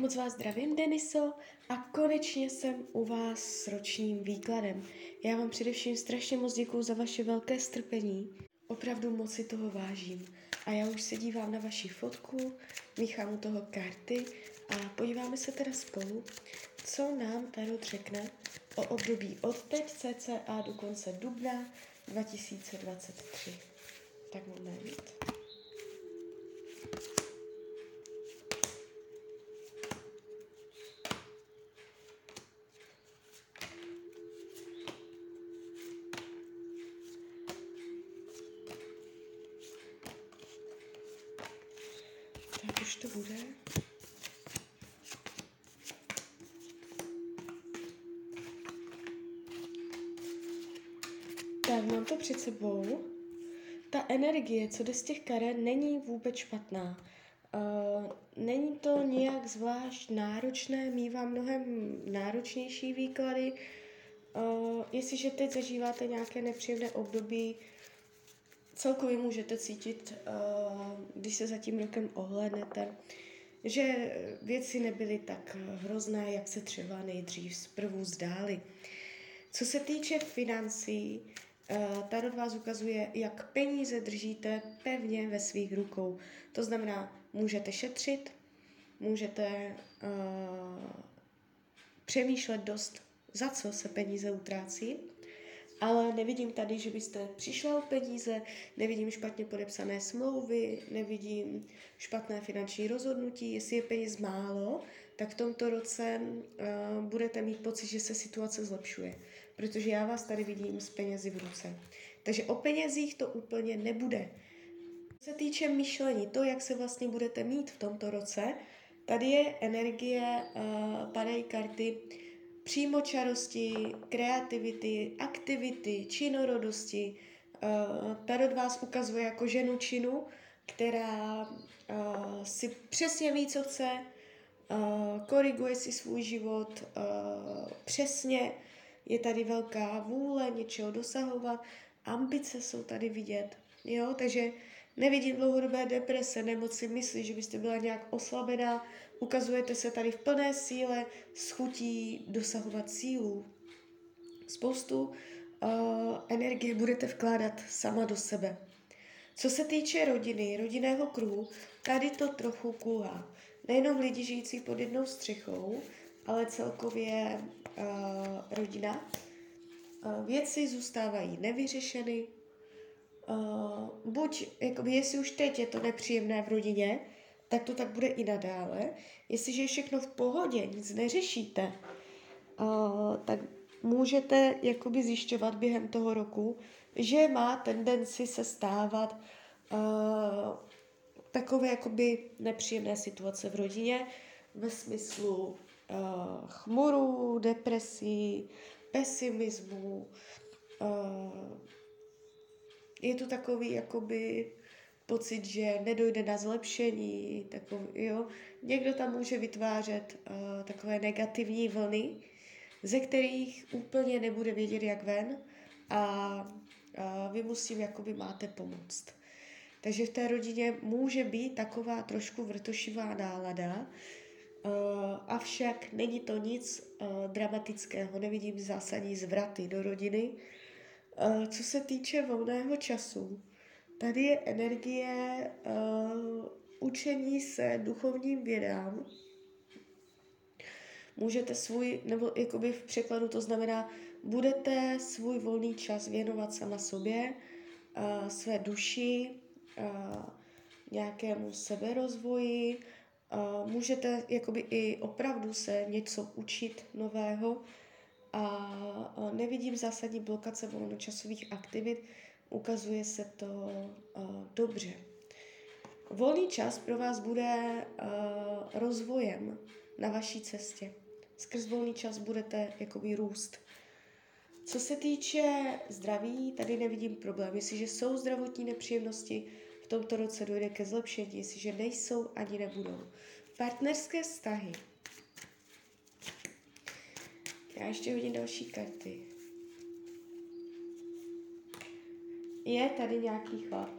Moc vás zdravím, Deniso, a konečně jsem u vás s ročním výkladem. Já vám především strašně moc děkuju za vaše velké strpení. Opravdu moc si toho vážím. A já už se dívám na vaši fotku, míchám u toho karty a podíváme se teda spolu, co nám Tarot řekne o období od teď cca do konce dubna 2023. Tak moment. Bude. Tak mám to před sebou. Ta energie, co jde z těch karet, není vůbec špatná. Uh, není to nějak zvlášť náročné, mývá mnohem náročnější výklady. Uh, jestliže teď zažíváte nějaké nepříjemné období, celkově můžete cítit, uh, když se za tím rokem ohlednete, že věci nebyly tak hrozné, jak se třeba nejdřív zprvu zdály. Co se týče financí, uh, Tarot vás ukazuje, jak peníze držíte pevně ve svých rukou. To znamená, můžete šetřit, můžete uh, přemýšlet dost, za co se peníze utrácí, ale nevidím tady, že byste přišla o peníze, nevidím špatně podepsané smlouvy, nevidím špatné finanční rozhodnutí. Jestli je peněz málo, tak v tomto roce uh, budete mít pocit, že se situace zlepšuje, protože já vás tady vidím s penězi v ruce. Takže o penězích to úplně nebude. Co se týče myšlení, to, jak se vlastně budete mít v tomto roce, tady je energie, uh, padají karty, přímočarosti, kreativity, aktivity, činorodosti. Uh, Tarot vás ukazuje jako ženu činu, která uh, si přesně ví, co chce, uh, koriguje si svůj život přesně, je tady velká vůle něčeho dosahovat, ambice jsou tady vidět, jo, takže nevidím dlouhodobé deprese, nemoci mysli, že byste byla nějak oslabená, Ukazujete se tady v plné síle s chutí dosahovat cílů. Spoustu uh, energie budete vkládat sama do sebe. Co se týče rodiny, rodinného kruhu, tady to trochu kulhá. Nejenom lidi žijící pod jednou střechou, ale celkově uh, rodina. Uh, věci zůstávají nevyřešeny. Uh, buď, jakoby, jestli už teď je to nepříjemné v rodině, tak to tak bude i nadále. Jestliže je všechno v pohodě, nic neřešíte, tak můžete jakoby zjišťovat během toho roku, že má tendenci se stávat takové jakoby nepříjemné situace v rodině ve smyslu chmuru, depresí, pesimismu. Je to takový jakoby pocit, že nedojde na zlepšení, takový, jo. Někdo tam může vytvářet uh, takové negativní vlny, ze kterých úplně nebude vědět, jak ven a uh, vy mu s tím jakoby máte pomoct. Takže v té rodině může být taková trošku vrtošivá nálada, uh, avšak není to nic uh, dramatického, nevidím zásadní zvraty do rodiny. Uh, co se týče volného času, Tady je energie uh, učení se duchovním vědám. Můžete svůj, nebo jakoby v překladu to znamená, budete svůj volný čas věnovat sama sobě, uh, své duši, uh, nějakému seberozvoji, uh, můžete jakoby i opravdu se něco učit nového. A nevidím zásadní blokace volnočasových aktivit, ukazuje se to uh, dobře. Volný čas pro vás bude uh, rozvojem na vaší cestě. Skrz volný čas budete jakoby růst. Co se týče zdraví, tady nevidím problém. Jestliže jsou zdravotní nepříjemnosti, v tomto roce dojde ke zlepšení, jestliže nejsou, ani nebudou. Partnerské vztahy. Já ještě hodím další karty. Je tady nějaký chlap,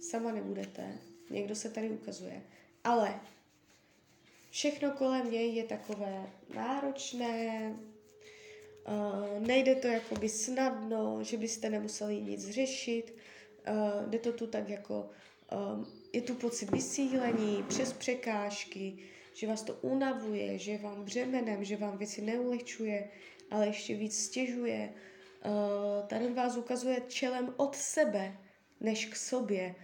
sama nebudete, někdo se tady ukazuje, ale všechno kolem něj je takové náročné, uh, nejde to jakoby snadno, že byste nemuseli nic řešit, uh, jde to tu tak jako, um, je tu pocit vysílení přes překážky, že vás to unavuje, že vám břemenem, že vám věci neulehčuje, ale ještě víc stěžuje. Uh, tady vás ukazuje čelem od sebe, než k sobě.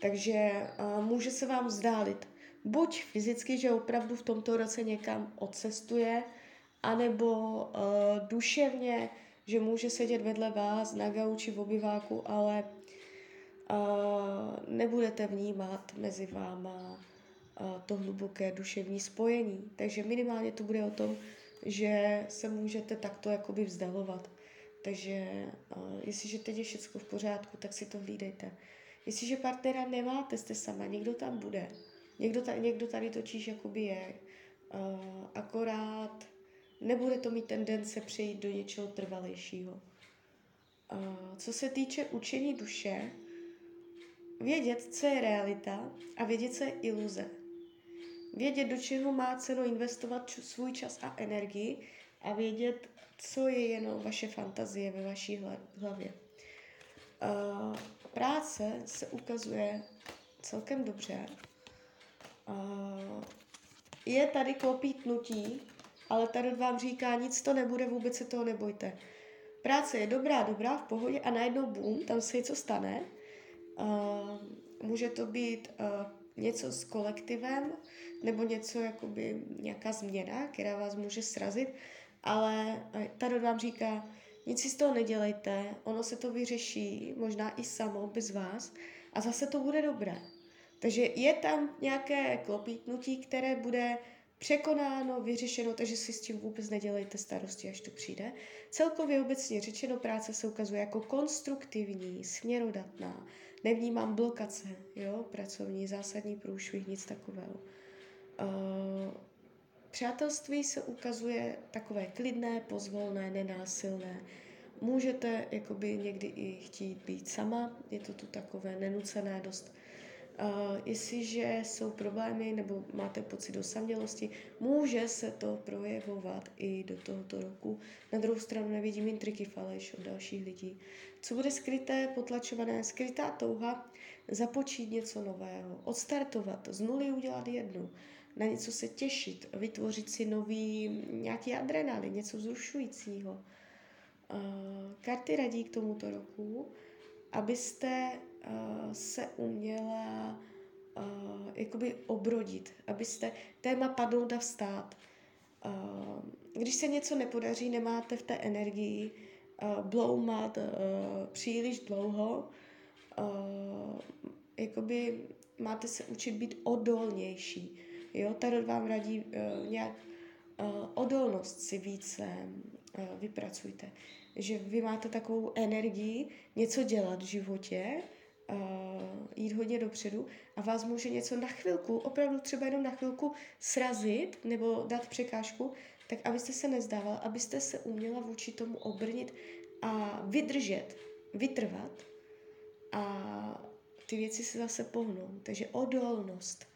Takže uh, může se vám zdálit buď fyzicky, že opravdu v tomto roce někam odcestuje, anebo uh, duševně, že může sedět vedle vás na gauči v obyváku, ale uh, nebudete vnímat mezi váma to hluboké duševní spojení. Takže minimálně to bude o tom, že se můžete takto jakoby vzdalovat. Takže uh, jestliže teď je všechno v pořádku, tak si to hlídejte. Jestliže partnera nemáte, jste sama, někdo tam bude. Někdo tady, někdo tady točíš jakoby je. Uh, akorát nebude to mít tendence přejít do něčeho trvalejšího. Uh, co se týče učení duše, vědět, co je realita a vědět, co je iluze. Vědět, do čeho má cenu investovat svůj čas a energii a vědět, co je jenom vaše fantazie ve vaší hlavě. Práce se ukazuje celkem dobře. Je tady klopítnutí, ale tady vám říká, nic to nebude, vůbec se toho nebojte. Práce je dobrá, dobrá, v pohodě a najednou boom, tam se něco stane. Může to být něco s kolektivem, nebo něco, jakoby nějaká změna, která vás může srazit, ale tady vám říká, nic si z toho nedělejte, ono se to vyřeší, možná i samo, bez vás, a zase to bude dobré. Takže je tam nějaké klopítnutí, které bude překonáno, vyřešeno, takže si s tím vůbec nedělejte starosti, až to přijde. Celkově obecně řečeno práce se ukazuje jako konstruktivní, směrodatná. Nevnímám blokace, jo, pracovní, zásadní průšvih, nic takového. Uh, přátelství se ukazuje takové klidné, pozvolné, nenásilné. Můžete jakoby někdy i chtít být sama, je to tu takové nenucené, dost Uh, jestliže jsou problémy nebo máte pocit osamělosti, může se to projevovat i do tohoto roku. Na druhou stranu nevidím intriky faleš od dalších lidí. Co bude skryté, potlačované, skrytá touha započít něco nového, odstartovat, z nuly udělat jednu, na něco se těšit, vytvořit si nový nějaký adrenalin, něco vzrušujícího. Uh, karty radí k tomuto roku, abyste uh, se uměla uh, jakoby obrodit, abyste téma padnout a vstát. Když se něco nepodaří, nemáte v té energii bloumat příliš dlouho, uh, jakoby máte se učit být odolnější. Jo, Tarot vám radí uh, nějak uh, odolnost si více uh, vypracujte. Že vy máte takovou energii něco dělat v životě, uh, jít hodně dopředu a vás může něco na chvilku, opravdu třeba jenom na chvilku srazit nebo dát překážku, tak abyste se nezdával, abyste se uměla vůči tomu obrnit a vydržet, vytrvat a ty věci se zase pohnou. Takže odolnost.